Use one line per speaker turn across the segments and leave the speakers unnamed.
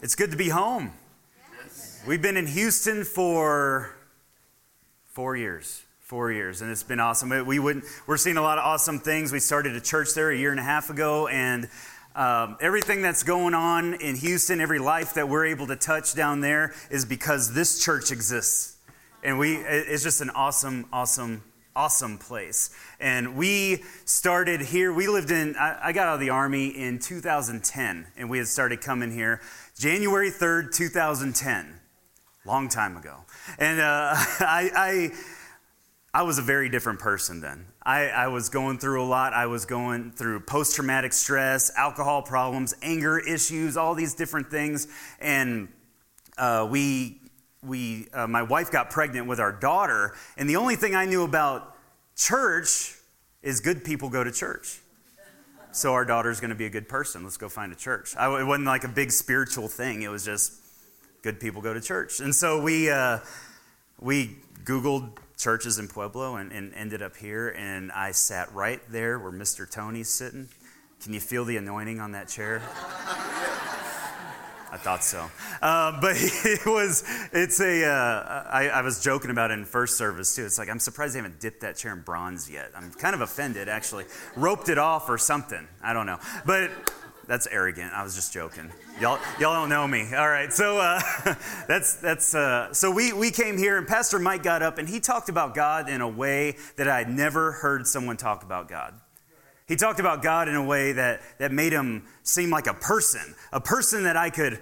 It's good to be home. We've been in Houston for four years. Four years, and it's been awesome. We wouldn't, we're seeing a lot of awesome things. We started a church there a year and a half ago, and um, everything that's going on in Houston, every life that we're able to touch down there, is because this church exists. And we, it's just an awesome, awesome awesome place. And we started here. We lived in, I, got out of the Army in 2010, and we had started coming here January 3rd, 2010. Long time ago. And uh, I, I, I, was a very different person then. I, I was going through a lot. I was going through post traumatic stress, alcohol problems, anger issues, all these different things. And uh, we we, uh, my wife got pregnant with our daughter, and the only thing I knew about church is good people go to church. So our daughter's going to be a good person. Let's go find a church. I, it wasn't like a big spiritual thing. It was just good people go to church. And so we uh, we Googled churches in Pueblo and, and ended up here. And I sat right there where Mr. Tony's sitting. Can you feel the anointing on that chair? I thought so. Uh, but it was, it's a. Uh, I, I was joking about it in first service too. It's like, I'm surprised they haven't dipped that chair in bronze yet. I'm kind of offended, actually. Roped it off or something. I don't know. But that's arrogant. I was just joking. Y'all, y'all don't know me. All right. So uh, that's, that's, uh, so we, we came here and Pastor Mike got up and he talked about God in a way that I'd never heard someone talk about God. He talked about God in a way that, that made him seem like a person, a person that I could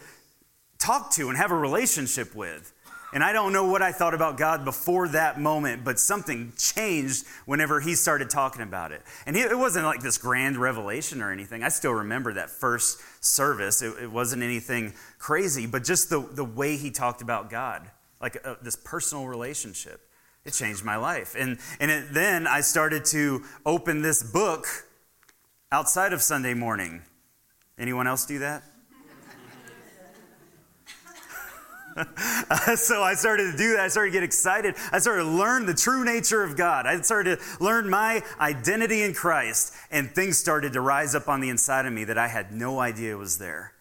talk to and have a relationship with. And I don't know what I thought about God before that moment, but something changed whenever he started talking about it. And it wasn't like this grand revelation or anything. I still remember that first service. It, it wasn't anything crazy, but just the, the way he talked about God, like a, uh, this personal relationship. It changed my life. And, and it, then I started to open this book outside of Sunday morning. Anyone else do that? so I started to do that. I started to get excited. I started to learn the true nature of God. I started to learn my identity in Christ, and things started to rise up on the inside of me that I had no idea was there.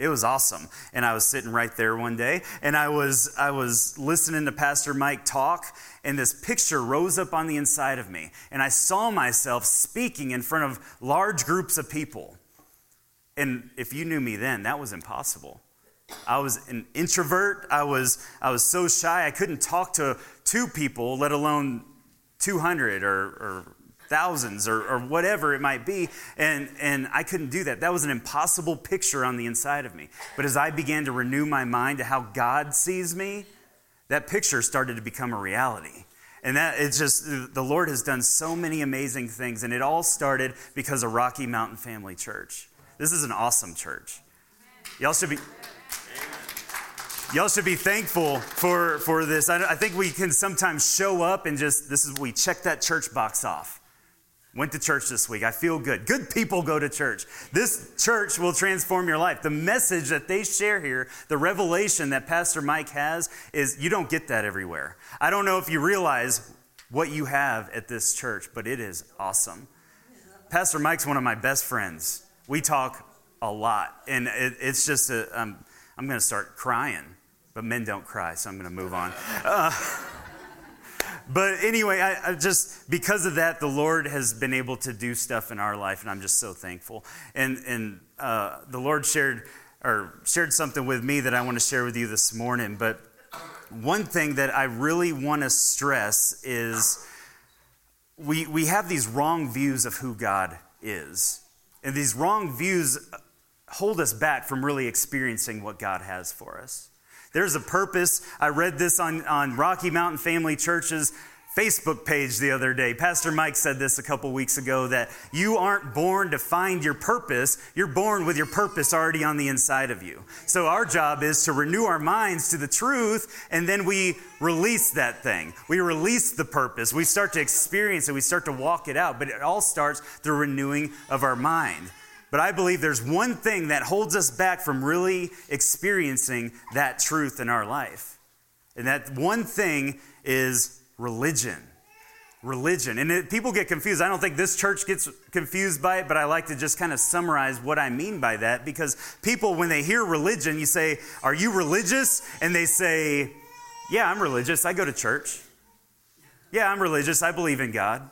It was awesome. And I was sitting right there one day, and I was I was listening to Pastor Mike talk, and this picture rose up on the inside of me, and I saw myself speaking in front of large groups of people. And if you knew me then, that was impossible. I was an introvert. I was, I was so shy, I couldn't talk to two people, let alone 200 or, or thousands or, or, whatever it might be. And, and I couldn't do that. That was an impossible picture on the inside of me. But as I began to renew my mind to how God sees me, that picture started to become a reality. And that it's just, the Lord has done so many amazing things. And it all started because of Rocky Mountain Family Church. This is an awesome church. Y'all should be. Y'all should be thankful for, for this. I, I think we can sometimes show up and just, this is, we check that church box off. Went to church this week. I feel good. Good people go to church. This church will transform your life. The message that they share here, the revelation that Pastor Mike has, is you don't get that everywhere. I don't know if you realize what you have at this church, but it is awesome. Pastor Mike's one of my best friends. We talk a lot, and it, it's just a, um, I'm going to start crying but men don't cry, so I'm going to move on. Uh, but anyway, I, I, just because of that, the Lord has been able to do stuff in our life, and I'm just so thankful. And and uh, the Lord shared or shared something with me that I want to share with you this morning. But one thing that I really want to stress is we we have these wrong views of who God is, and these wrong views hold us back from really experiencing what God has for us. There's a purpose. I read this on, on Rocky Mountain Family Church's Facebook page the other day. Pastor Mike said this a couple weeks ago that you aren't born to find your purpose, you're born with your purpose already on the inside of you. So our job is to renew our minds to the truth and then we release that thing. We release the purpose. We start to experience it, we start to walk it out, but it all starts through renewing of our mind. But I believe there's one thing that holds us back from really experiencing that truth in our life. And that one thing is religion. religion. And it, people get confused. I don't think this church gets confused by it, but I like to just kind of summarize what I mean by that because people, when they hear religion, you say, Are you religious? And they say, Yeah, I'm religious. I go to church. Yeah, I'm religious. I believe in God.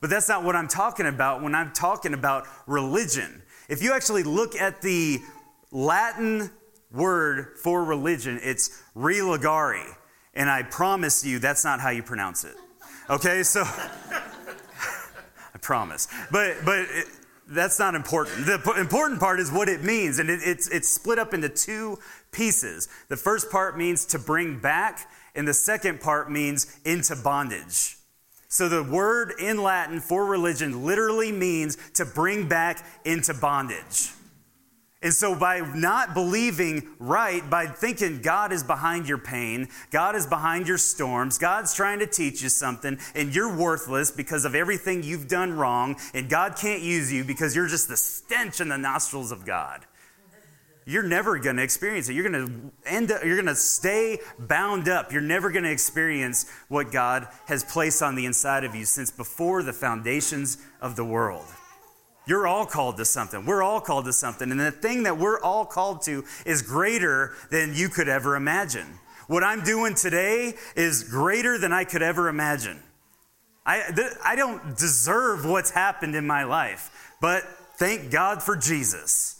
But that's not what I'm talking about when I'm talking about religion. If you actually look at the Latin word for religion, it's religare. And I promise you, that's not how you pronounce it. Okay, so I promise. But, but it, that's not important. The important part is what it means, and it, it's, it's split up into two pieces. The first part means to bring back, and the second part means into bondage. So the word in Latin for religion literally means to bring back into bondage. And so, by not believing right, by thinking God is behind your pain, God is behind your storms, God's trying to teach you something, and you're worthless because of everything you've done wrong, and God can't use you because you're just the stench in the nostrils of God. You're never going to experience it. You're going to end up, you're going to stay bound up. You're never going to experience what God has placed on the inside of you since before the foundations of the world. You're all called to something. We're all called to something. And the thing that we're all called to is greater than you could ever imagine. What I'm doing today is greater than I could ever imagine. I, th- I don't deserve what's happened in my life, but thank God for Jesus.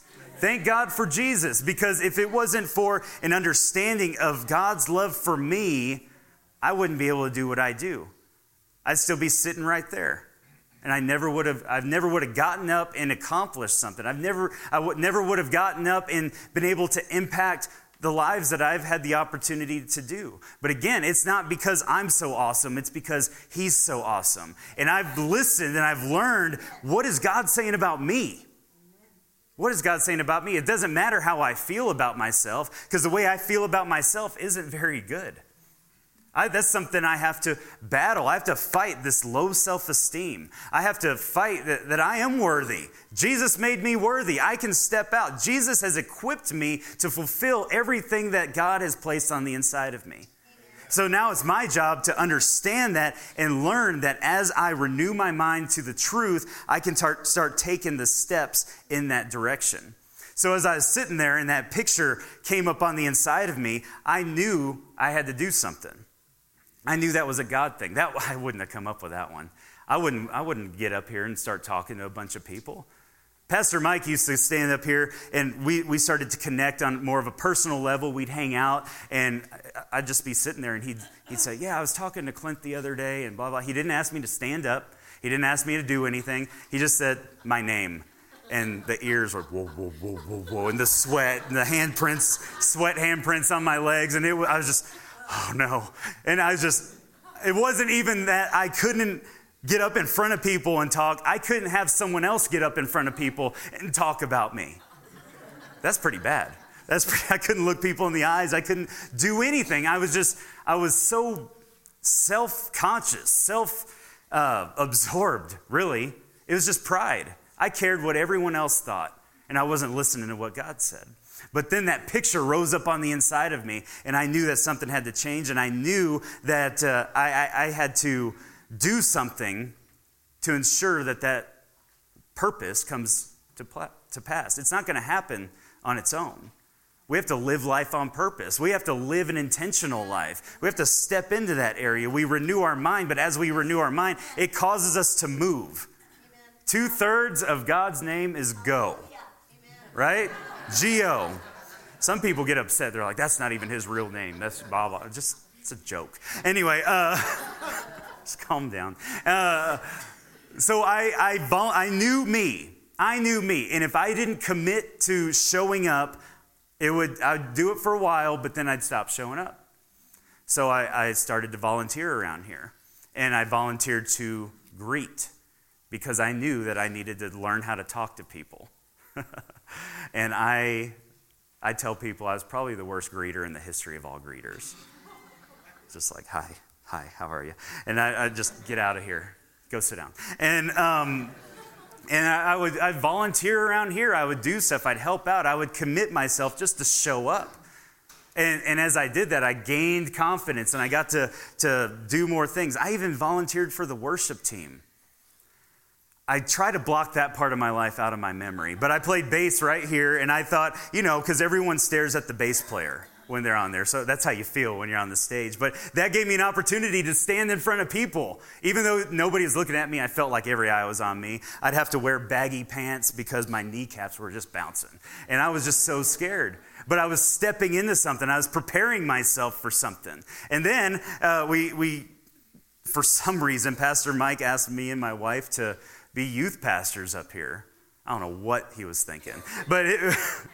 Thank God for Jesus, because if it wasn't for an understanding of God's love for me, I wouldn't be able to do what I do. I'd still be sitting right there and I never would have, I've never would have gotten up and accomplished something. I've never, I would, never would have gotten up and been able to impact the lives that I've had the opportunity to do. But again, it's not because I'm so awesome, it's because He's so awesome. And I've listened and I've learned what is God saying about me? What is God saying about me? It doesn't matter how I feel about myself, because the way I feel about myself isn't very good. I, that's something I have to battle. I have to fight this low self esteem. I have to fight that, that I am worthy. Jesus made me worthy. I can step out. Jesus has equipped me to fulfill everything that God has placed on the inside of me. So now it's my job to understand that and learn that as I renew my mind to the truth, I can tar- start taking the steps in that direction. So as I was sitting there and that picture came up on the inside of me, I knew I had to do something. I knew that was a God thing. That I wouldn't have come up with that one. I wouldn't, I wouldn't get up here and start talking to a bunch of people. Pastor Mike used to stand up here and we, we started to connect on more of a personal level. We'd hang out and I'd just be sitting there and he'd, he'd say, Yeah, I was talking to Clint the other day and blah, blah. He didn't ask me to stand up, he didn't ask me to do anything. He just said, My name. And the ears were whoa, whoa, whoa, whoa, whoa, and the sweat and the handprints, sweat handprints on my legs. And it, I was just, oh no. And I was just, it wasn't even that I couldn't get up in front of people and talk. I couldn't have someone else get up in front of people and talk about me. That's pretty bad. That's pretty, I couldn't look people in the eyes. I couldn't do anything. I was just, I was so self conscious, self uh, absorbed, really. It was just pride. I cared what everyone else thought, and I wasn't listening to what God said. But then that picture rose up on the inside of me, and I knew that something had to change, and I knew that uh, I, I, I had to do something to ensure that that purpose comes to, pl- to pass. It's not going to happen on its own. We have to live life on purpose. We have to live an intentional life. We have to step into that area. We renew our mind, but as we renew our mind, it causes us to move. Two thirds of God's name is go, right? Geo. Some people get upset. They're like, that's not even his real name. That's blah, blah. Just, it's a joke. Anyway, uh, just calm down. Uh, so I, I, I knew me. I knew me. And if I didn't commit to showing up, it would, I'd do it for a while, but then I'd stop showing up. So I, I started to volunteer around here. And I volunteered to greet because I knew that I needed to learn how to talk to people. and I, I tell people I was probably the worst greeter in the history of all greeters. Just like, hi, hi, how are you? And I, I just get out of here, go sit down. And, um, and I, I would I'd volunteer around here. I would do stuff. I'd help out. I would commit myself just to show up. And, and as I did that, I gained confidence and I got to, to do more things. I even volunteered for the worship team. I try to block that part of my life out of my memory, but I played bass right here, and I thought, you know, because everyone stares at the bass player when they're on there. So that's how you feel when you're on the stage. But that gave me an opportunity to stand in front of people. Even though nobody was looking at me, I felt like every eye was on me. I'd have to wear baggy pants because my kneecaps were just bouncing. And I was just so scared. But I was stepping into something, I was preparing myself for something. And then uh, we, we, for some reason, Pastor Mike asked me and my wife to be youth pastors up here. I don't know what he was thinking, but it,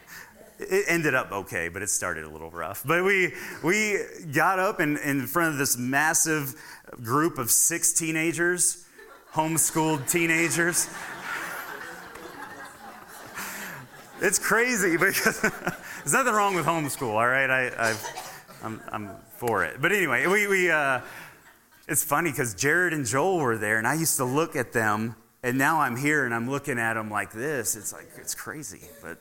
it ended up okay, but it started a little rough. But we, we got up in, in front of this massive group of six teenagers, homeschooled teenagers. it's crazy because there's nothing wrong with homeschool, all right? I, I'm, I'm for it. But anyway, we, we uh, it's funny because Jared and Joel were there, and I used to look at them, and now I'm here and I'm looking at them like this. It's like, it's crazy, but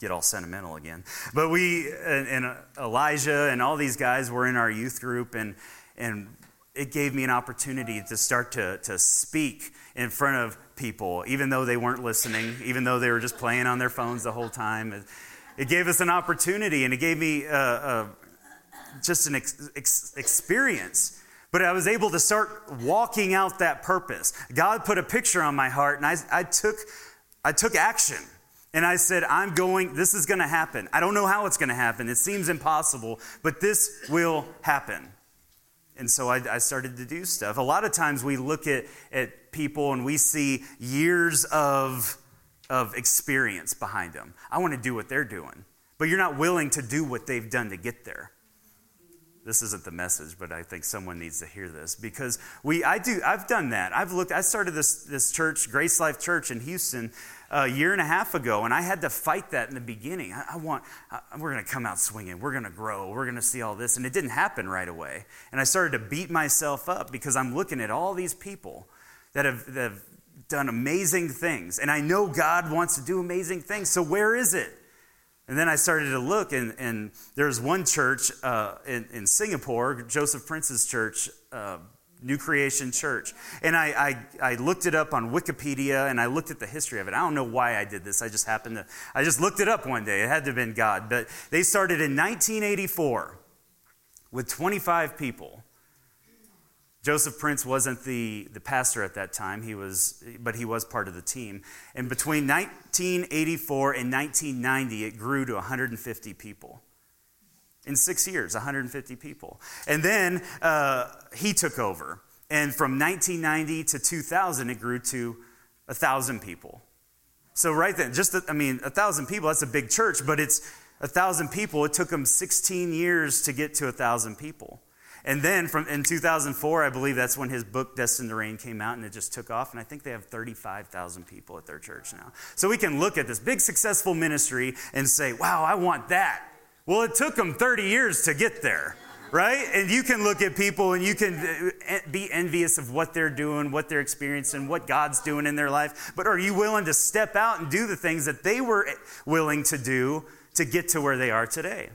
get all sentimental again. But we, and, and Elijah and all these guys were in our youth group, and, and it gave me an opportunity to start to, to speak in front of people, even though they weren't listening, even though they were just playing on their phones the whole time. It gave us an opportunity, and it gave me uh, uh, just an ex- ex- experience. But I was able to start walking out that purpose. God put a picture on my heart, and I, I took, I took action. And I said, I'm going, this is going to happen. I don't know how it's going to happen. It seems impossible, but this will happen. And so I, I, started to do stuff. A lot of times we look at, at people and we see years of of experience behind them. I want to do what they're doing, but you're not willing to do what they've done to get there. This isn't the message, but I think someone needs to hear this because we, I do, I've done that. I've looked, I started this, this church, Grace Life Church in Houston, a year and a half ago, and I had to fight that in the beginning. I, I want, I, we're going to come out swinging, we're going to grow, we're going to see all this, and it didn't happen right away. And I started to beat myself up because I'm looking at all these people that have, that have done amazing things. And I know God wants to do amazing things. So where is it? And then I started to look, and, and there's one church uh, in, in, Singapore, Joseph Prince's church, uh, New Creation Church. And I, I, I, looked it up on Wikipedia and I looked at the history of it. I don't know why I did this. I just happened to, I just looked it up one day. It had to have been God. But they started in 1984 with 25 people. Joseph Prince wasn't the, the pastor at that time, he was, but he was part of the team. And between 1984 and 1990, it grew to 150 people. In six years, 150 people. And then uh, he took over. And from 1990 to 2000, it grew to 1,000 people. So, right then, just, I mean, 1,000 people, that's a big church, but it's 1,000 people. It took them 16 years to get to 1,000 people. And then from in 2004, I believe that's when his book Destined to Reign came out and it just took off. And I think they have 35,000 people at their church now. So we can look at this big successful ministry and say, wow, I want that. Well, it took them 30 years to get there, right? And you can look at people and you can uh, be envious of what they're doing, what they're experiencing, what God's doing in their life. But are you willing to step out and do the things that they were willing to do to get to where they are today?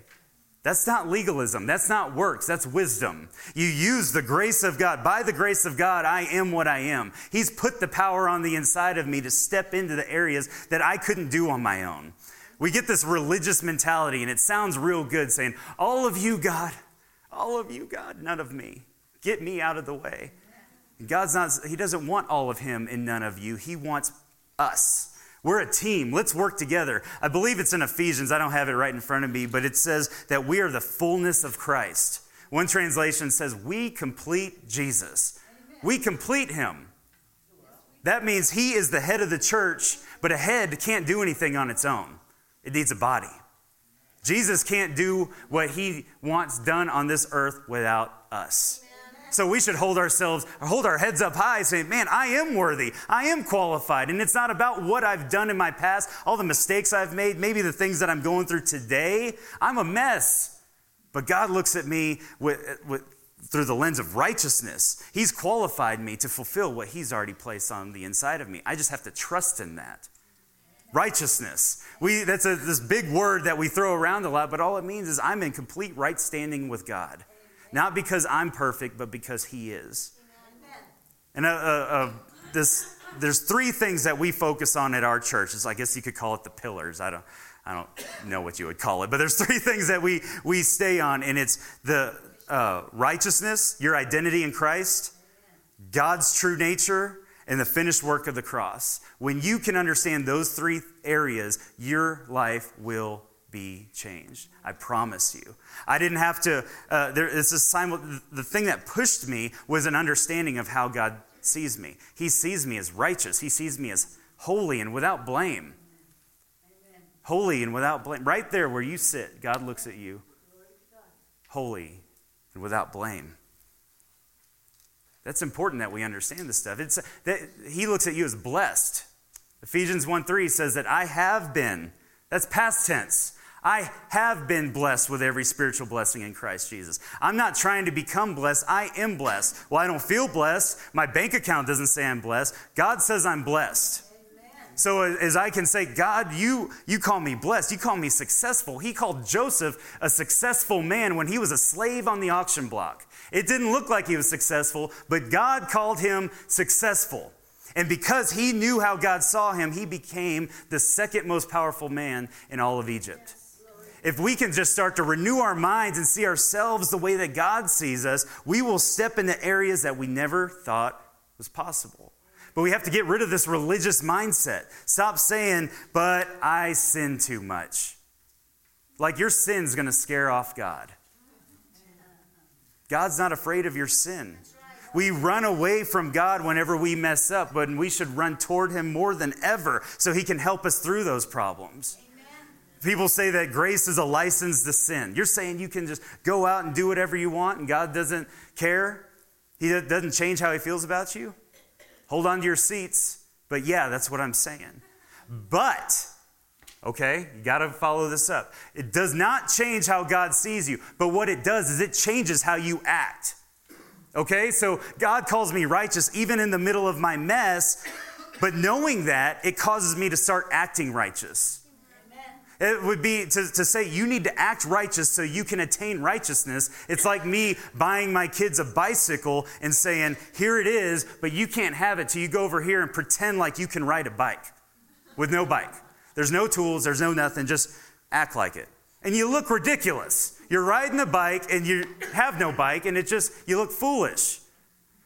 That's not legalism. That's not works. That's wisdom. You use the grace of God. By the grace of God, I am what I am. He's put the power on the inside of me to step into the areas that I couldn't do on my own. We get this religious mentality, and it sounds real good saying, All of you, God, all of you, God, none of me. Get me out of the way. God's not, He doesn't want all of Him and none of you. He wants us. We're a team. Let's work together. I believe it's in Ephesians. I don't have it right in front of me, but it says that we are the fullness of Christ. One translation says, We complete Jesus. We complete him. That means he is the head of the church, but a head can't do anything on its own, it needs a body. Jesus can't do what he wants done on this earth without us. So we should hold ourselves, hold our heads up high, saying, Man, I am worthy. I am qualified. And it's not about what I've done in my past, all the mistakes I've made, maybe the things that I'm going through today. I'm a mess. But God looks at me with, with, through the lens of righteousness. He's qualified me to fulfill what He's already placed on the inside of me. I just have to trust in that. Righteousness. We, that's a, this big word that we throw around a lot, but all it means is I'm in complete right standing with God. Not because I'm perfect, but because He is. And uh, uh, uh, this, there's three things that we focus on at our church. It's, I guess you could call it the pillars. I don't, I don't know what you would call it, but there's three things that we, we stay on, and it's the uh, righteousness, your identity in Christ, God's true nature, and the finished work of the cross. When you can understand those three areas, your life will be changed. I promise you. I didn't have to, uh, there, it's a sign, the thing that pushed me was an understanding of how God sees me. He sees me as righteous, He sees me as holy and without blame. Holy and without blame. Right there where you sit, God looks at you holy and without blame. That's important that we understand this stuff. It's, that he looks at you as blessed. Ephesians 1 3 says that I have been, that's past tense. I have been blessed with every spiritual blessing in Christ Jesus. I'm not trying to become blessed. I am blessed. Well, I don't feel blessed. My bank account doesn't say I'm blessed. God says I'm blessed. So as I can say, God, you, you call me blessed. You call me successful. He called Joseph a successful man when he was a slave on the auction block. It didn't look like he was successful, but God called him successful. And because he knew how God saw him, he became the second most powerful man in all of Egypt. If we can just start to renew our minds and see ourselves the way that God sees us, we will step into areas that we never thought was possible. But we have to get rid of this religious mindset. Stop saying, but I sin too much. Like your sin's to scare off God. God's not afraid of your sin. We run away from God whenever we mess up, but we should run toward Him more than ever so He can help us through those problems. People say that grace is a license to sin. You're saying you can just go out and do whatever you want and God doesn't care? He doesn't change how He feels about you? Hold on to your seats. But yeah, that's what I'm saying. But, okay, you got to follow this up. It does not change how God sees you, but what it does is it changes how you act. Okay, so God calls me righteous even in the middle of my mess, but knowing that, it causes me to start acting righteous. It would be to, to say you need to act righteous so you can attain righteousness. It's like me buying my kids a bicycle and saying, Here it is, but you can't have it till you go over here and pretend like you can ride a bike with no bike. There's no tools, there's no nothing, just act like it. And you look ridiculous. You're riding a bike and you have no bike, and it just, you look foolish.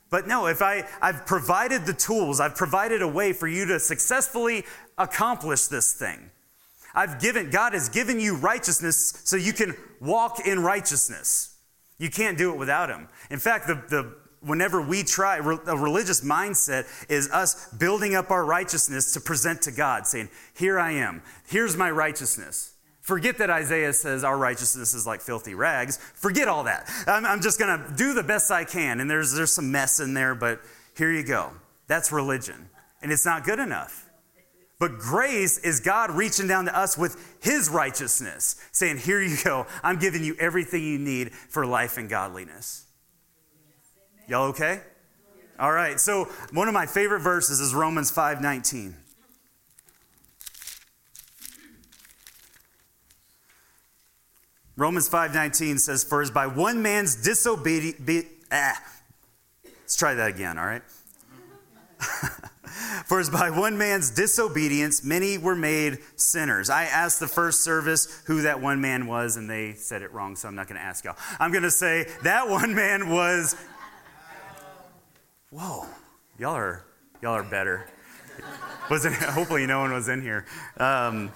But no, if I, I've provided the tools, I've provided a way for you to successfully accomplish this thing. I've given, God has given you righteousness so you can walk in righteousness. You can't do it without Him. In fact, the, the, whenever we try, a religious mindset is us building up our righteousness to present to God, saying, Here I am. Here's my righteousness. Forget that Isaiah says our righteousness is like filthy rags. Forget all that. I'm, I'm just going to do the best I can. And there's, there's some mess in there, but here you go. That's religion. And it's not good enough. But grace is God reaching down to us with his righteousness, saying, Here you go. I'm giving you everything you need for life and godliness. Y'all okay? All right. So, one of my favorite verses is Romans 5:19. Romans 5:19 says, "For as by one man's disobedience, be, ah. let's try that again, all right? For as by one man's disobedience, many were made sinners. I asked the first service who that one man was, and they said it wrong, so I'm not going to ask y'all. I'm going to say that one man was. Whoa, y'all are y'all are better. Wasn't hopefully no one was in here. Um,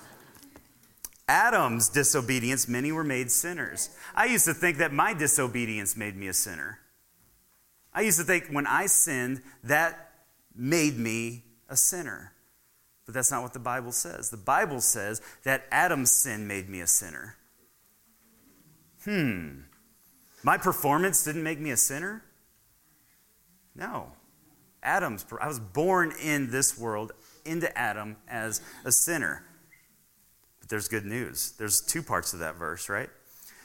Adam's disobedience, many were made sinners. I used to think that my disobedience made me a sinner. I used to think when I sinned, that made me a sinner. But that's not what the Bible says. The Bible says that Adam's sin made me a sinner. Hmm. My performance didn't make me a sinner? No. Adam's I was born in this world into Adam as a sinner. But there's good news. There's two parts of that verse, right?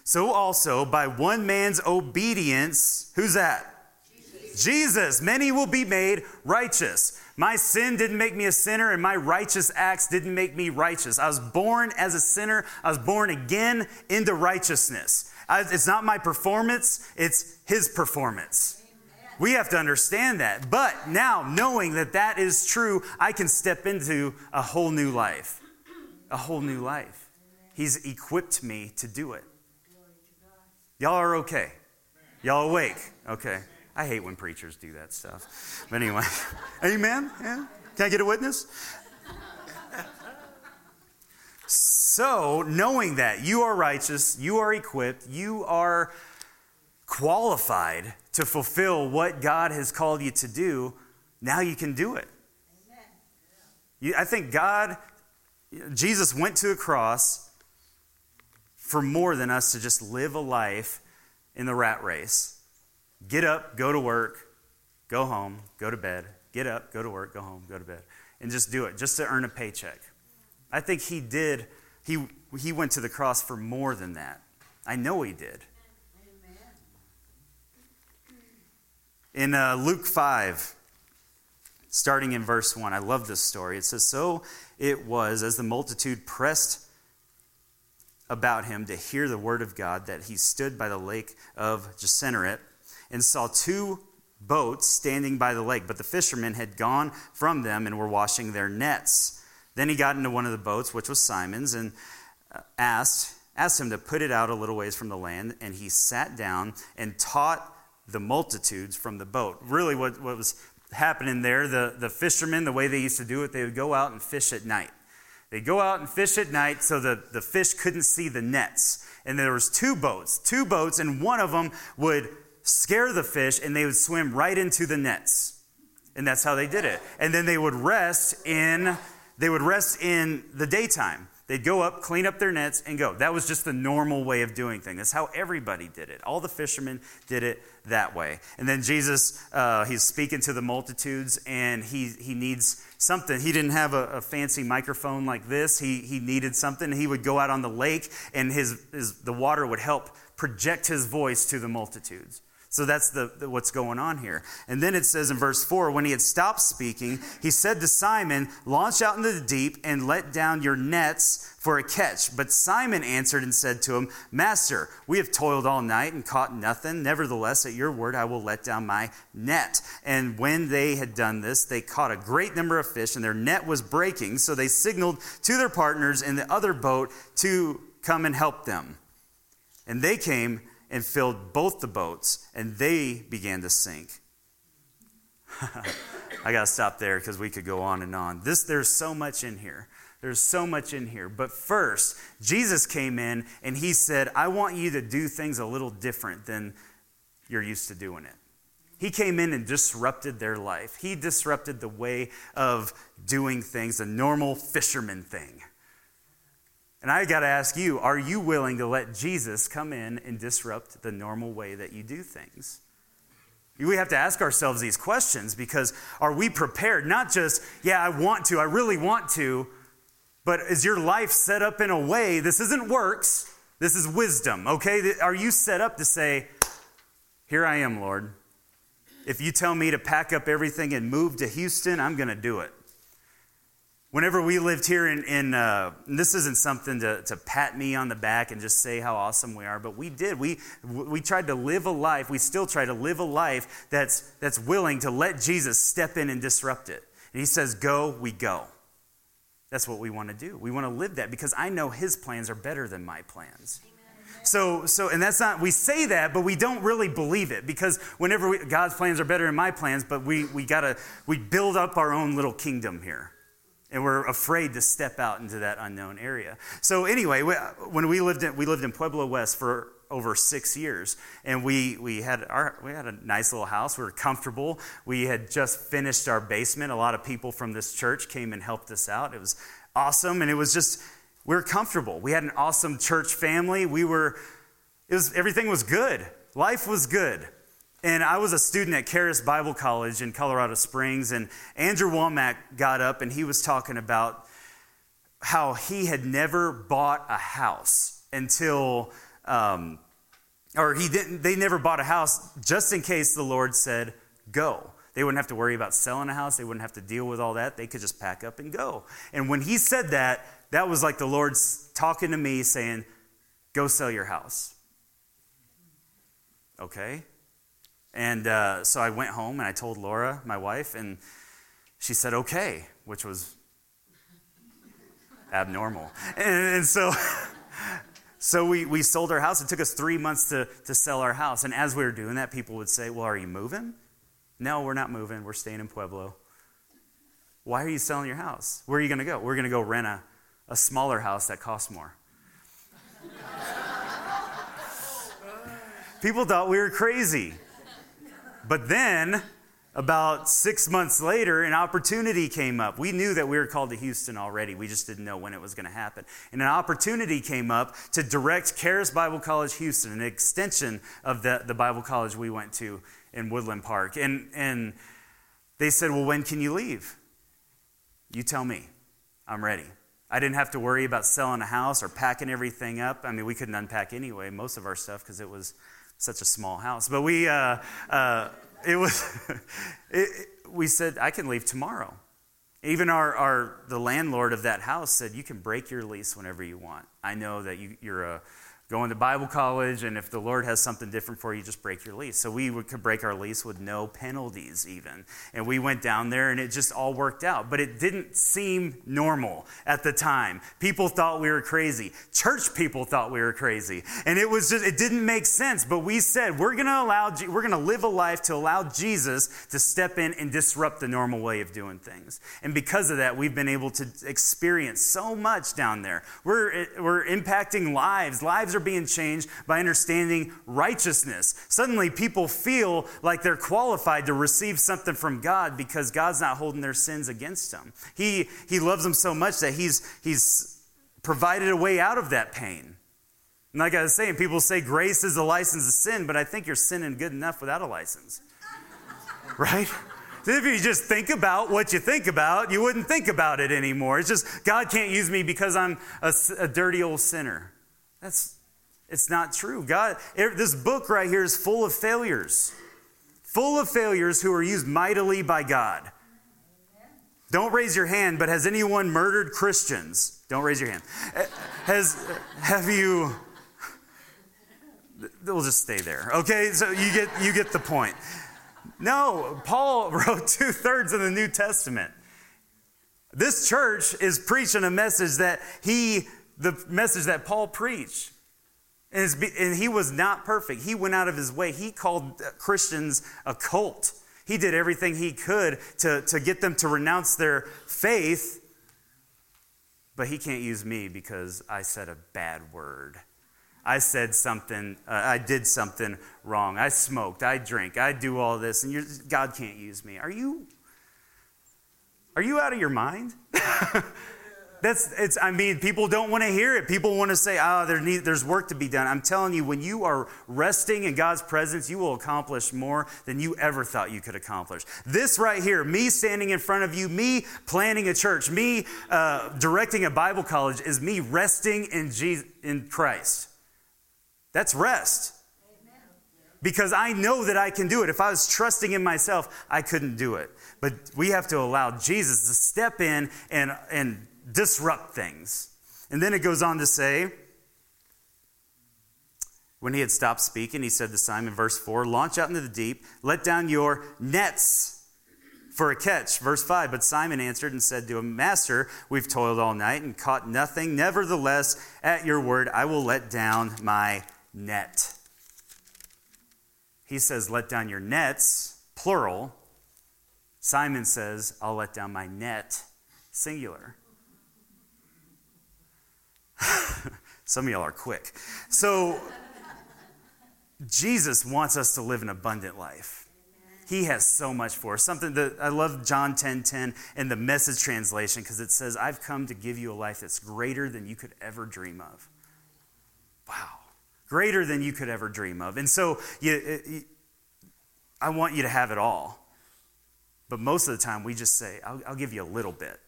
So also by one man's obedience, who's that? Jesus, many will be made righteous. My sin didn't make me a sinner, and my righteous acts didn't make me righteous. I was born as a sinner. I was born again into righteousness. I, it's not my performance, it's His performance. We have to understand that. But now, knowing that that is true, I can step into a whole new life. A whole new life. He's equipped me to do it. Y'all are okay. Y'all awake? Okay. I hate when preachers do that stuff. But anyway, amen? Yeah? Can I get a witness? So, knowing that you are righteous, you are equipped, you are qualified to fulfill what God has called you to do, now you can do it. You, I think God, Jesus went to a cross for more than us to just live a life in the rat race. Get up, go to work, go home, go to bed. Get up, go to work, go home, go to bed. And just do it, just to earn a paycheck. I think he did, he, he went to the cross for more than that. I know he did. In uh, Luke 5, starting in verse 1, I love this story. It says, So it was as the multitude pressed about him to hear the word of God that he stood by the lake of Gennesaret and saw two boats standing by the lake, but the fishermen had gone from them and were washing their nets. Then he got into one of the boats, which was Simon's, and uh, asked, asked him to put it out a little ways from the land, and he sat down and taught the multitudes from the boat. Really, what, what was happening there, the, the fishermen, the way they used to do it, they would go out and fish at night. They'd go out and fish at night so the, the fish couldn't see the nets. And there was two boats, two boats, and one of them would scare the fish, and they would swim right into the nets. And that's how they did it. And then they would rest in they would rest in the daytime. They'd go up, clean up their nets, and go. That was just the normal way of doing things. That's how everybody did it. All the fishermen did it that way. And then Jesus, uh, he's speaking to the multitudes, and he, he needs something. He didn't have a, a, fancy microphone like this. He, he needed something. He would go out on the lake, and his, his, the water would help project his voice to the multitudes. So that's the, the, what's going on here. And then it says in verse 4 when he had stopped speaking, he said to Simon, Launch out into the deep and let down your nets for a catch. But Simon answered and said to him, Master, we have toiled all night and caught nothing. Nevertheless, at your word, I will let down my net. And when they had done this, they caught a great number of fish, and their net was breaking. So they signaled to their partners in the other boat to come and help them. And they came and filled both the boats, and they began to sink. I got to stop there because we could go on and on. This, there's so much in here. There's so much in here. But first, Jesus came in and he said, I want you to do things a little different than you're used to doing it. He came in and disrupted their life. He disrupted the way of doing things, a normal fisherman thing. And I got to ask you are you willing to let Jesus come in and disrupt the normal way that you do things? We have to ask ourselves these questions because are we prepared? Not just, yeah, I want to, I really want to, but is your life set up in a way, this isn't works, this is wisdom, okay? Are you set up to say, here I am, Lord. If you tell me to pack up everything and move to Houston, I'm going to do it. Whenever we lived here in, in uh, this isn't something to, to pat me on the back and just say how awesome we are, but we did. We, we tried to live a life, we still try to live a life that's, that's willing to let Jesus step in and disrupt it. And he says, Go, we go. That's what we want to do. We want to live that because I know his plans are better than my plans. So, so, and that's not, we say that, but we don't really believe it because whenever we, God's plans are better than my plans, but we, we gotta, we build up our own little kingdom here and we're afraid to step out into that unknown area. So anyway, when we lived in, we lived in Pueblo West for over six years, and we we had our we had a nice little house. We were comfortable. We had just finished our basement. A lot of people from this church came and helped us out. It was awesome, and it was just we were comfortable. We had an awesome church family. We were it was everything was good. Life was good. And I was a student at Charis Bible College in Colorado Springs, and Andrew Wommack got up and he was talking about how he had never bought a house until, um, or he didn't, they never bought a house just in case the Lord said, go. They wouldn't have to worry about selling a house. They wouldn't have to deal with all that. They could just pack up and go. And when he said that, that was like the Lord's talking to me saying, Go sell your house. Okay? And uh, so I went home and I told Laura, my wife, and she said, Okay, which was abnormal. And, and so. So we, we sold our house. It took us three months to, to sell our house. And as we were doing that, people would say, Well, are you moving? No, we're not moving. We're staying in Pueblo. Why are you selling your house? Where are you going to go? We're going to go rent a, a smaller house that costs more. People thought we were crazy. But then, about six months later, an opportunity came up. We knew that we were called to Houston already. We just didn't know when it was going to happen. And an opportunity came up to direct Charis Bible College Houston, an extension of the, the Bible college we went to in Woodland Park. And, and they said, Well, when can you leave? You tell me. I'm ready. I didn't have to worry about selling a house or packing everything up. I mean, we couldn't unpack anyway, most of our stuff, because it was such a small house. But we, uh, uh, it was, it, we said, I can leave tomorrow. Even our, our, the landlord of that house said, You can break your lease whenever you want. I know that you, you're a going to Bible college, and if the Lord has something different for you, just break your lease. So we could break our lease with no penalties, even. And we went down there, and it just all worked out. But it didn't seem normal at the time. People thought we were crazy. Church people thought we were crazy. And it was just, it didn't make sense. But we said, we're going to allow, we're going to live a life to allow Jesus to step in and disrupt the normal way of doing things. And because of that, we've been able to experience so much down there. We're, we're impacting lives. Lives are being changed by understanding righteousness. Suddenly, people feel like they're qualified to receive something from God because God's not holding their sins against them. He, he loves them so much that he's, he's provided a way out of that pain. And like I was saying, people say grace is a license to sin, but I think you're sinning good enough without a license. right? If you just think about what you think about, you wouldn't think about it anymore. It's just, God can't use me because I'm a, a dirty old sinner. That's, it's not true. God, this book right here is full of failures, full of failures who are used mightily by God. Don't raise your hand, but has anyone murdered Christians? Don't raise your hand. Eh, has have you? We'll just stay there. Okay, so you get you get the point. No, Paul wrote two thirds of the New Testament. This church is preaching a message that he, the message that Paul preached. And, and he was not perfect. He went out of his way. He called Christians a cult. He did everything he could to, to get them to renounce their faith. But he can't use me because I said a bad word. I said something, uh, I did something wrong. I smoked, I drink, I do all this, and God can't use me. Are you, are you out of your mind? That's it's. I mean, people don't want to hear it. People want to say, "Oh, there need, there's work to be done." I'm telling you, when you are resting in God's presence, you will accomplish more than you ever thought you could accomplish. This right here, me standing in front of you, me planning a church, me uh, directing a Bible college, is me resting in Jesus, in Christ. That's rest. Because I know that I can do it. If I was trusting in myself, I couldn't do it. But we have to allow Jesus to step in and, and disrupt things. And then it goes on to say, when he had stopped speaking, he said to Simon, verse 4, launch out into the deep, let down your nets for a catch. Verse 5, but Simon answered and said to him, Master, we've toiled all night and caught nothing. Nevertheless, at your word, I will let down my net. He says, let down your nets, plural. Simon says, I'll let down my net, singular. Some of y'all are quick. So, Jesus wants us to live an abundant life. He has so much for us. Something that I love John 10 10 in the message translation because it says, I've come to give you a life that's greater than you could ever dream of. Wow. Greater than you could ever dream of. And so you, you, I want you to have it all. But most of the time, we just say, I'll, I'll give you a little bit.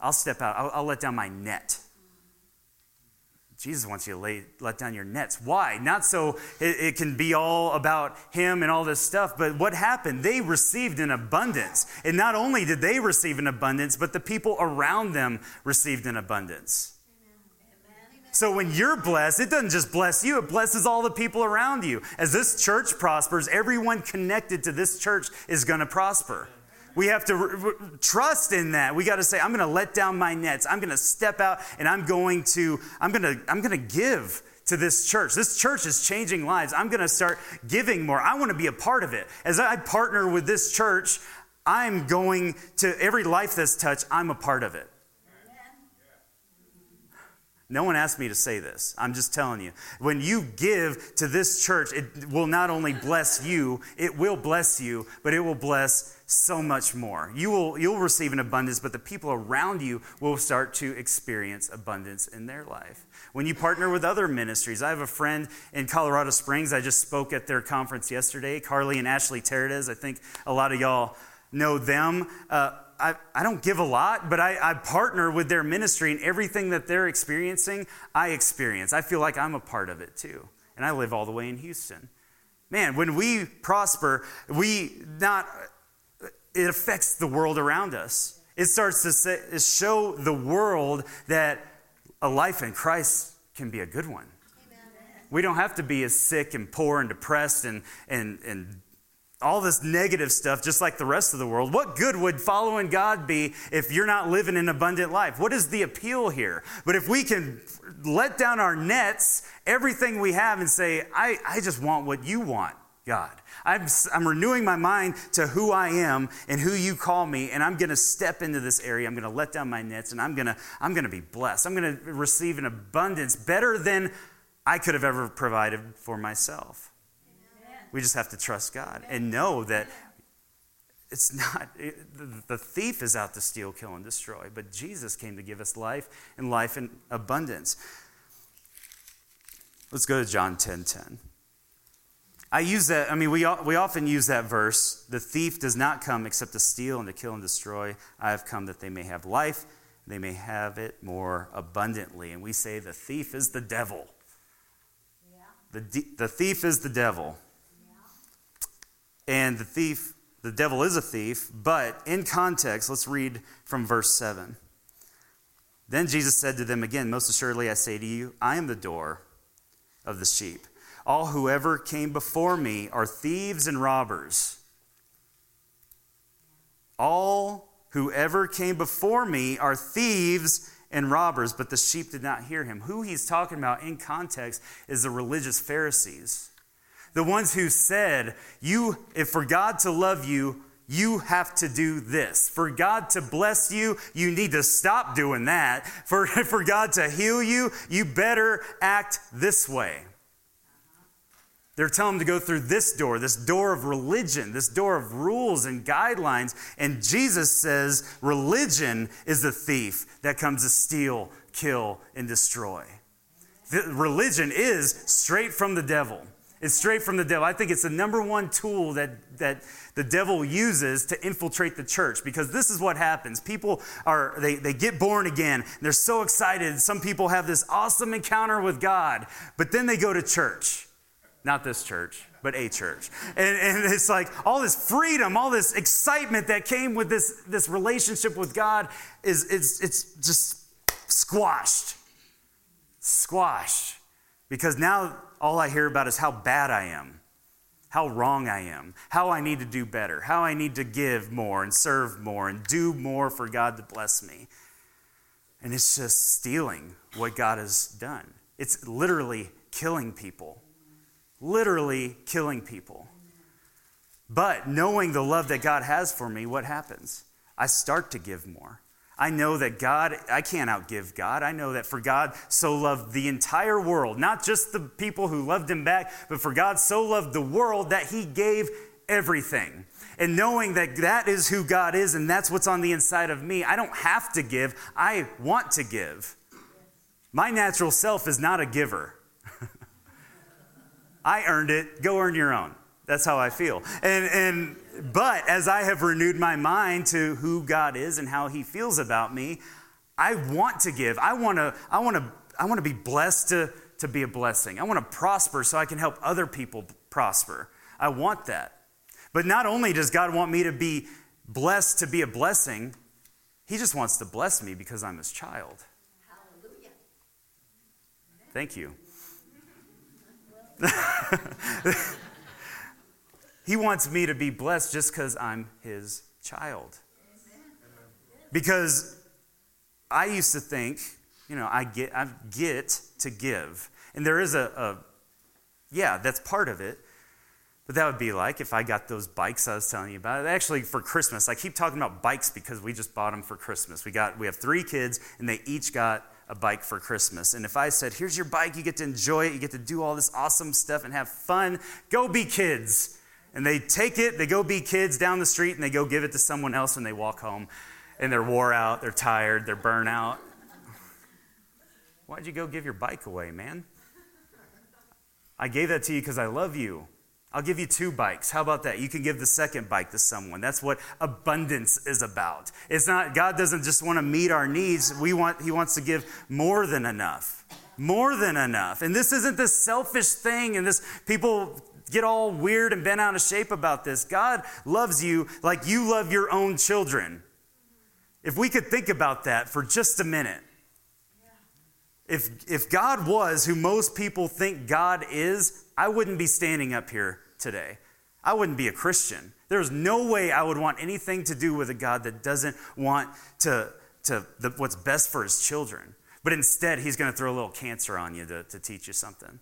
I'll step out, I'll, I'll let down my net Jesus wants you to lay, let down your nets. Why? Not so it, it, can be all about him and all this stuff, but what happened? They received an abundance. And not only did they receive an abundance, but the people around them received an abundance. So when you're blessed, it doesn't just bless you, it blesses all the people around you. As this church prospers, everyone connected to this church is going to prosper. We have to r- r- trust in that. We got to say, I'm going to let down my nets. I'm going to step out and I'm going to, I'm going to, I'm going to give to this church. This church is changing lives. I'm going to start giving more. I want to be a part of it. As I partner with this church, I'm going to every life that's touched, I'm a part of it. No one asked me to say this. I'm just telling you. When you give to this church, it will not only bless you, it will bless you, but it will bless so much more. You will you'll receive an abundance, but the people around you will start to experience abundance in their life. When you partner with other ministries, I have a friend in Colorado Springs. I just spoke at their conference yesterday, Carlie and Ashley Terradez. I think a lot of y'all know them. Uh, I, I don't give a lot, but I, I partner with their ministry, and everything that they're experiencing, I experience. I feel like I'm a part of it too. And I live all the way in Houston. Man, when we prosper, we not, it affects the world around us. It starts to say, show the world that a life in Christ can be a good one. We don't have to be as sick and poor and depressed and, and, and all this negative stuff, just like the rest of the world. What good would following God be if you're not living an abundant life? What is the appeal here? But if we can let down our nets, everything we have, and say, I, I just want what you want, God. I'm, I'm renewing my mind to who I am and who you call me, and I'm going to step into this area. I'm going to let down my nets, and I'm going to I'm going to be blessed. I'm going to receive an abundance better than I could have ever provided for myself. We just have to trust God and know that it's not, it, the thief is out to steal, kill, and destroy, but Jesus came to give us life and life in abundance. Let's go to John 10 10. I use that, I mean, we, we often use that verse the thief does not come except to steal and to kill and destroy. I have come that they may have life, they may have it more abundantly. And we say the thief is the devil. Yeah. The, the thief is the devil. And the thief, the devil is a thief, but in context, let's read from verse 7. Then Jesus said to them again, Most assuredly I say to you, I am the door of the sheep. All whoever came before me are thieves and robbers. All whoever came before me are thieves and robbers, but the sheep did not hear him. Who he's talking about in context is the religious Pharisees. The ones who said, you, if for God to love you, you have to do this. For God to bless you, you need to stop doing that. For, for God to heal you, you better act this way. They're telling them to go through this door, this door of religion, this door of rules and guidelines. And Jesus says religion is the thief that comes to steal, kill, and destroy. The, religion is straight from the devil. It's straight from the devil. I think it's the number one tool that, that the devil uses to infiltrate the church because this is what happens. People are, they, they get born again. They're so excited. Some people have this awesome encounter with God, but then they go to church. Not this church, but a church. And, and it's like all this freedom, all this excitement that came with this, this relationship with God is it's, it's just squashed. Squashed. Because now all I hear about is how bad I am, how wrong I am, how I need to do better, how I need to give more and serve more and do more for God to bless me. And it's just stealing what God has done. It's literally killing people. Literally killing people. But knowing the love that God has for me, what happens? I start to give more. I know that God, I can't outgive God. I know that for God so loved the entire world, not just the people who loved him back, but for God so loved the world that he gave everything. And knowing that that is who God is and that's what's on the inside of me, I don't have to give, I want to give. My natural self is not a giver. I earned it, go earn your own. That's how I feel. And, and but as I have renewed my mind to who God is and how he feels about me, I want to give. I want to I want to I want to be blessed to, to be a blessing. I want to prosper so I can help other people prosper. I want that. But not only does God want me to be blessed to be a blessing, He just wants to bless me because I'm His child. Hallelujah. Thank you. he wants me to be blessed just because I'm His child. Because I used to think, you know, I get, I get to give. And there is a, a, yeah, that's part of it. But that would be like if I got those bikes I was telling you about. Actually, for Christmas, I keep talking about bikes because we just bought them for Christmas. We got, we have three kids, and they each got a bike for Christmas. And if I said, "Here's your bike, you get to enjoy it, you get to do all this awesome stuff and have fun, go be kids." And they take it, they go be kids down the street, and they go give it to someone else, and they walk home, and they're wore out, they're tired, they're burnt out. Why'd you go give your bike away, man? I gave that to you because I love you. I'll give you two bikes. How about that? You can give the second bike to someone. That's what abundance is about. It's not God doesn't just want to meet our needs. We want he wants to give more than enough. More than enough. And this isn't this selfish thing and this people get all weird and bent out of shape about this. God loves you like you love your own children. If we could think about that for just a minute. If, if God was who most people think God is, I wouldn't be standing up here today. I wouldn't be a Christian. There's no way I would want anything to do with a God that doesn't want to, to the, what's best for his children. But instead, he's going to throw a little cancer on you to, to teach you something.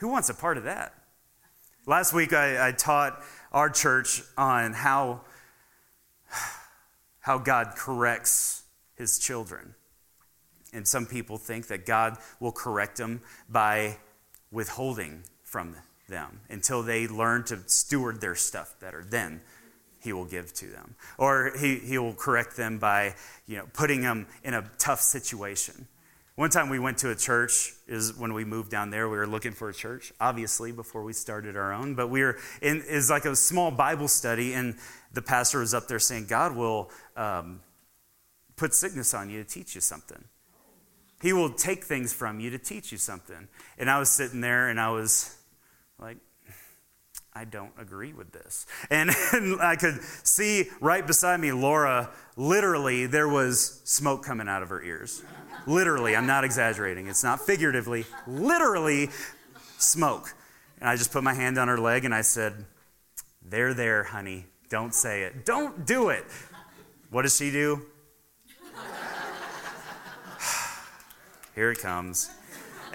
Who wants a part of that? Last week, I, I taught our church on how, how God corrects his children. And some people think that God will correct them by withholding from them until they learn to steward their stuff better. Then he will give to them. Or he, he will correct them by you know, putting them in a tough situation. One time we went to a church is when we moved down there. We were looking for a church, obviously, before we started our own. But we were in is like a small Bible study, and the pastor was up there saying, "God will um, put sickness on you to teach you something." He will take things from you to teach you something. And I was sitting there and I was like, I don't agree with this. And, and, I could see right beside me, Laura, literally, there was smoke coming out of her ears. Literally, I'm not exaggerating. It's not figuratively, literally, smoke. And I just put my hand on her leg and I said, There, there, honey. Don't say it. Don't do it. What does she do? Here it comes.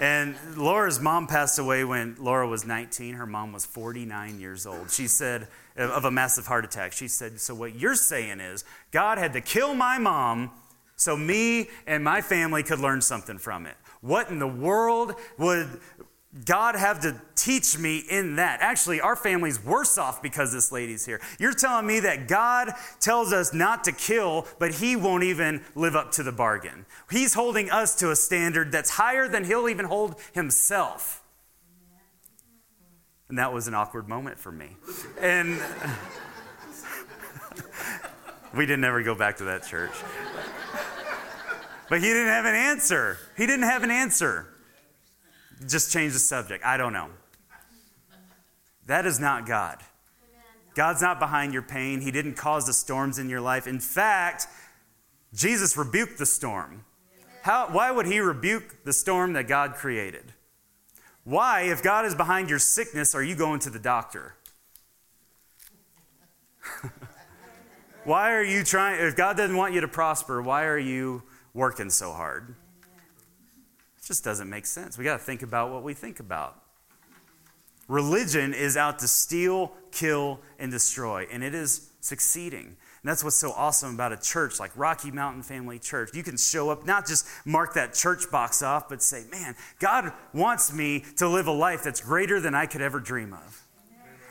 And Laura's mom passed away when Laura was 19. Her mom was 49 years old. She said, of a massive heart attack. She said, So, what you're saying is, God had to kill my mom so me and my family could learn something from it. What in the world would, God have to teach me in that. Actually, our family's worse off because this lady's here. You're telling me that God tells us not to kill, but He won't even live up to the bargain. He's holding us to a standard that's higher than He'll even hold Himself. And that was an awkward moment for me. And we didn't ever go back to that church. But he didn't have an answer. He didn't have an answer just change the subject. I don't know. That is not God. God's not behind your pain. He didn't cause the storms in your life. In fact, Jesus rebuked the storm. How, why would he rebuke the storm that God created? Why, if God is behind your sickness, are you going to the doctor? why are you trying, if God doesn't want you to prosper, why are you working so hard? It just doesn't make sense. We got to think about what we think about. Religion is out to steal, kill, and destroy, and it is succeeding. And that's what's so awesome about a church like Rocky Mountain Family Church. You can show up, not just mark that church box off, but say, man, God wants me to live a life that's greater than I could ever dream of.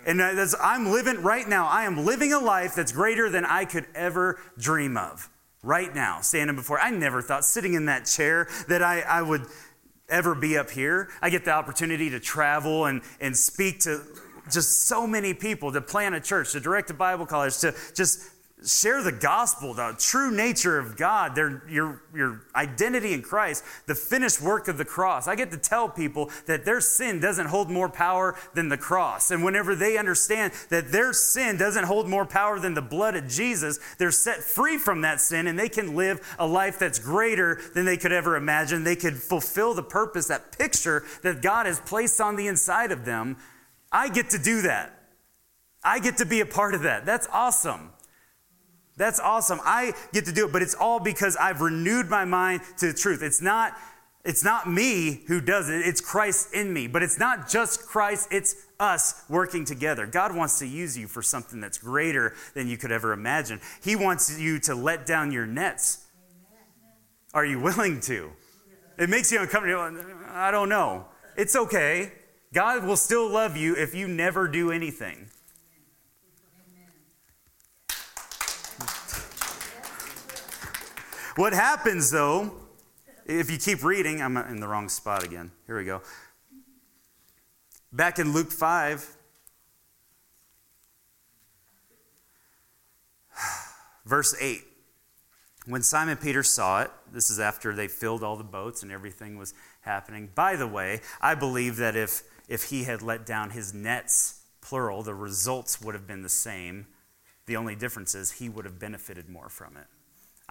And I'm living right now, I am living a life that's greater than I could ever dream of right now, standing before. I never thought sitting in that chair that I, I would ever be up here. I get the opportunity to travel and, and speak to just so many people, to plan a church, to direct a Bible college, to just share the gospel, the true nature of God, their, your, your identity in Christ, the finished work of the cross. I get to tell people that their sin doesn't hold more power than the cross. And whenever they understand that their sin doesn't hold more power than the blood of Jesus, they're set free from that sin and they can live a life that's greater than they could ever imagine. They could fulfill the purpose, that picture that God has placed on the inside of them. I get to do that. I get to be a part of that. That's awesome. That's awesome. I get to do it, but it's all because I've renewed my mind to the truth. It's not it's not me who does it, it's Christ in me. But it's not just Christ, it's us working together. God wants to use you for something that's greater than you could ever imagine. He wants you to let down your nets. Are you willing to? It makes you uncomfortable. I don't know. It's okay. God will still love you if you never do anything. What happens though, if you keep reading, I'm in the wrong spot again. Here we go. Back in Luke 5, verse 8. When Simon Peter saw it, this is after they filled all the boats and everything was happening. By the way, I believe that if, if he had let down his nets, plural, the results would have been the same. The only difference is he would have benefited more from it.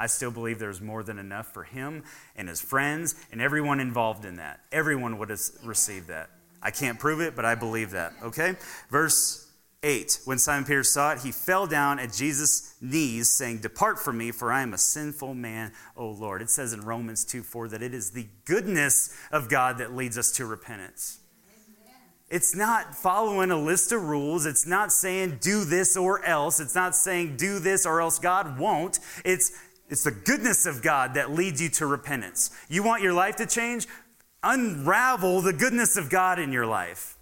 I still believe there's more than enough for him and his friends and everyone involved in that. Everyone would have received that. I can't prove it, but I believe that. Okay? Verse 8 When Simon Peter saw it, he fell down at Jesus' knees, saying, Depart from me, for I am a sinful man, O Lord. It says in Romans 2 4 that it is the goodness of God that leads us to repentance. It's not following a list of rules. It's not saying do this or else. It's not saying do this or else God won't. It's it's the goodness of God that leads you to repentance. You want your life to change? Unravel the goodness of God in your life.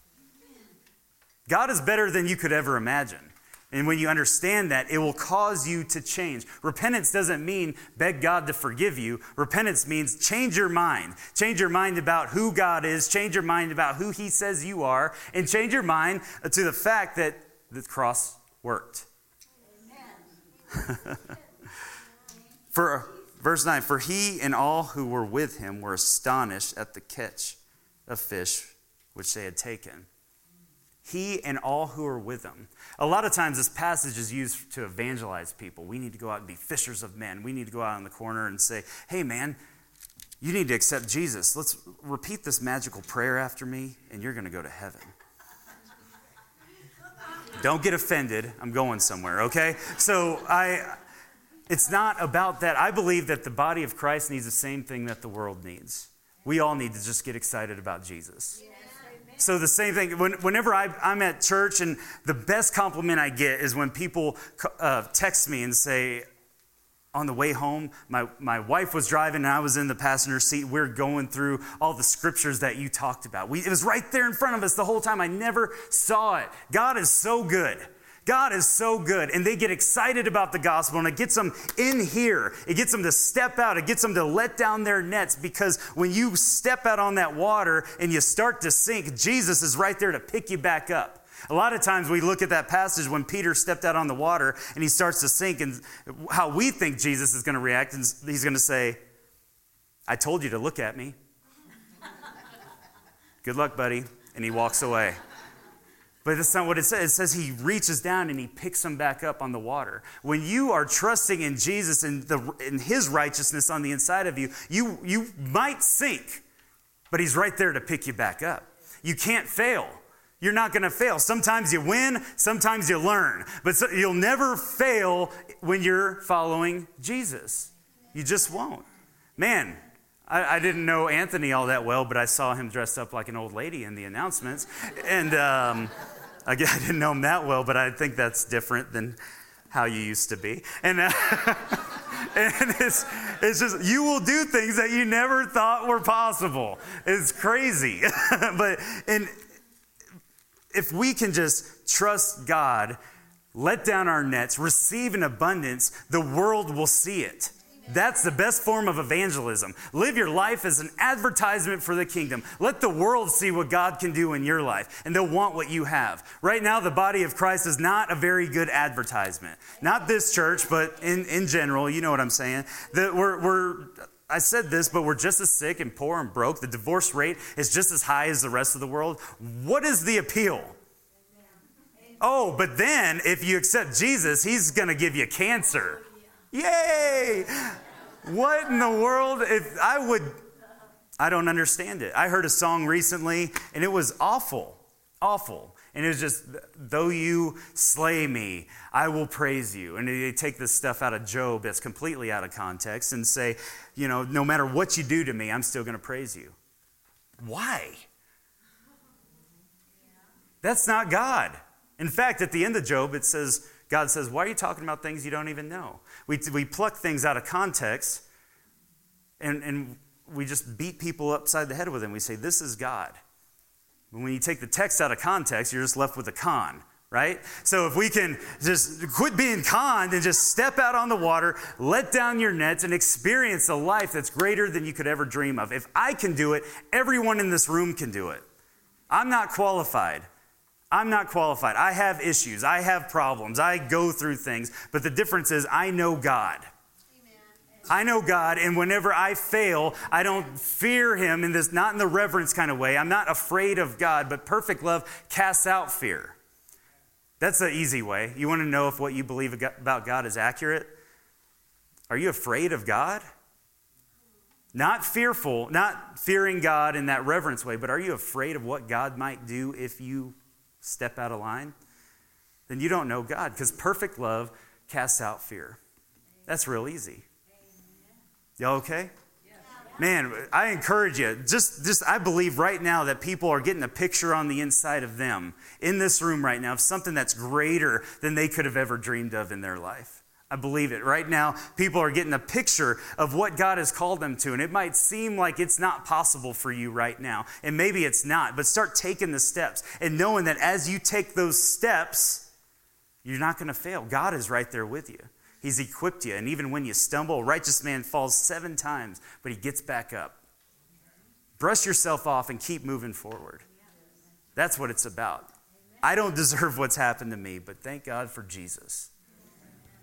God is better than you could ever imagine. And when you understand that, it will cause you to change. Repentance doesn't mean beg God to forgive you. Repentance means change your mind. Change your mind about who God is, change your mind about who He says you are, and change your mind to the fact that the cross worked. For verse 9, for he and all who were with him were astonished at the catch of fish which they had taken. He and all who were with him. A lot of times, this passage is used to evangelize people. We need to go out and be fishers of men. We need to go out in the corner and say, hey, man, you need to accept Jesus. Let's repeat this magical prayer after me, and you're going to go to heaven. Don't get offended. I'm going somewhere, okay? So I it's not about that. I believe that the body of Christ needs the same thing that the world needs. We all need to just get excited about Jesus. So, the same thing, when, whenever I, am at church, and the best compliment I get is when people uh, text me and say, on the way home, my, my wife was driving and I was in the passenger seat. We we're going through all the scriptures that you talked about. We, it was right there in front of us the whole time. I never saw it. God is so good. God is so good. And they get excited about the gospel, and it gets them in here. It gets them to step out. It gets them to let down their nets because when you step out on that water and you start to sink, Jesus is right there to pick you back up. A lot of times we look at that passage when Peter stepped out on the water and he starts to sink, and how we think Jesus is going to react, and he's going to say, I told you to look at me. Good luck, buddy. And he walks away. But that's not what it says. It says he reaches down and he picks them back up on the water. When you are trusting in Jesus and, the, and his righteousness on the inside of you, you, you might sink, but he's right there to pick you back up. You can't fail. You're not going to fail. Sometimes you win, sometimes you learn, but so, you'll never fail when you're following Jesus. You just won't. Man, I, I, didn't know Anthony all that well, but I saw him dressed up like an old lady in the announcements. And um, I didn't know him that well, but I think that's different than how you used to be. And, uh, and it's, it's just, you will do things that you never thought were possible. It's crazy. but and if we can just trust God, let down our nets, receive an abundance, the world will see it. That's the best form of evangelism. Live your life as an advertisement for the kingdom. Let the world see what God can do in your life, and they'll want what you have. Right now, the body of Christ is not a very good advertisement. Not this church, but in, in general, you know what I'm saying. That we're, we're I said this, but we're just as sick and poor and broke. The divorce rate is just as high as the rest of the world. What is the appeal? Oh, but then if you accept Jesus, he's going to give you cancer. Yay! What in the world? If I would, I don't understand it. I heard a song recently and it was awful, awful. And it was just, though you slay me, I will praise you. And they take this stuff out of Job that's completely out of context and say, you know, no matter what you do to me, I'm still going to praise you. Why? That's not God. In fact, at the end of Job, it says, God says, Why are you talking about things you don't even know? We, we pluck things out of context and, and we just beat people upside the head with them. We say, This is God. When you take the text out of context, you're just left with a con, right? So if we can just quit being conned and just step out on the water, let down your nets, and experience a life that's greater than you could ever dream of. If I can do it, everyone in this room can do it. I'm not qualified. I'm not qualified. I have issues. I have problems. I go through things. But the difference is, I know God. I know God, and whenever I fail, I don't fear Him in this, not in the reverence kind of way. I'm not afraid of God, but perfect love casts out fear. That's the easy way. You want to know if what you believe about God is accurate? Are you afraid of God? Not fearful, not fearing God in that reverence way, but are you afraid of what God might do if you step out of line? Then you don't know God because perfect love casts out fear. That's real easy. Y'all okay? Man, I encourage you. Just, just, I believe right now that people are getting a picture on the inside of them in this room right now of something that's greater than they could have ever dreamed of in their life. I believe it. Right now, people are getting a picture of what God has called them to. And it might seem like it's not possible for you right now. And maybe it's not, but start taking the steps and knowing that as you take those steps, you're not going to fail. God is right there with you. He's equipped you. And even when you stumble, a righteous man falls seven times, but he gets back up. Brush yourself off and keep moving forward. That's what it's about. I don't deserve what's happened to me, but thank God for Jesus.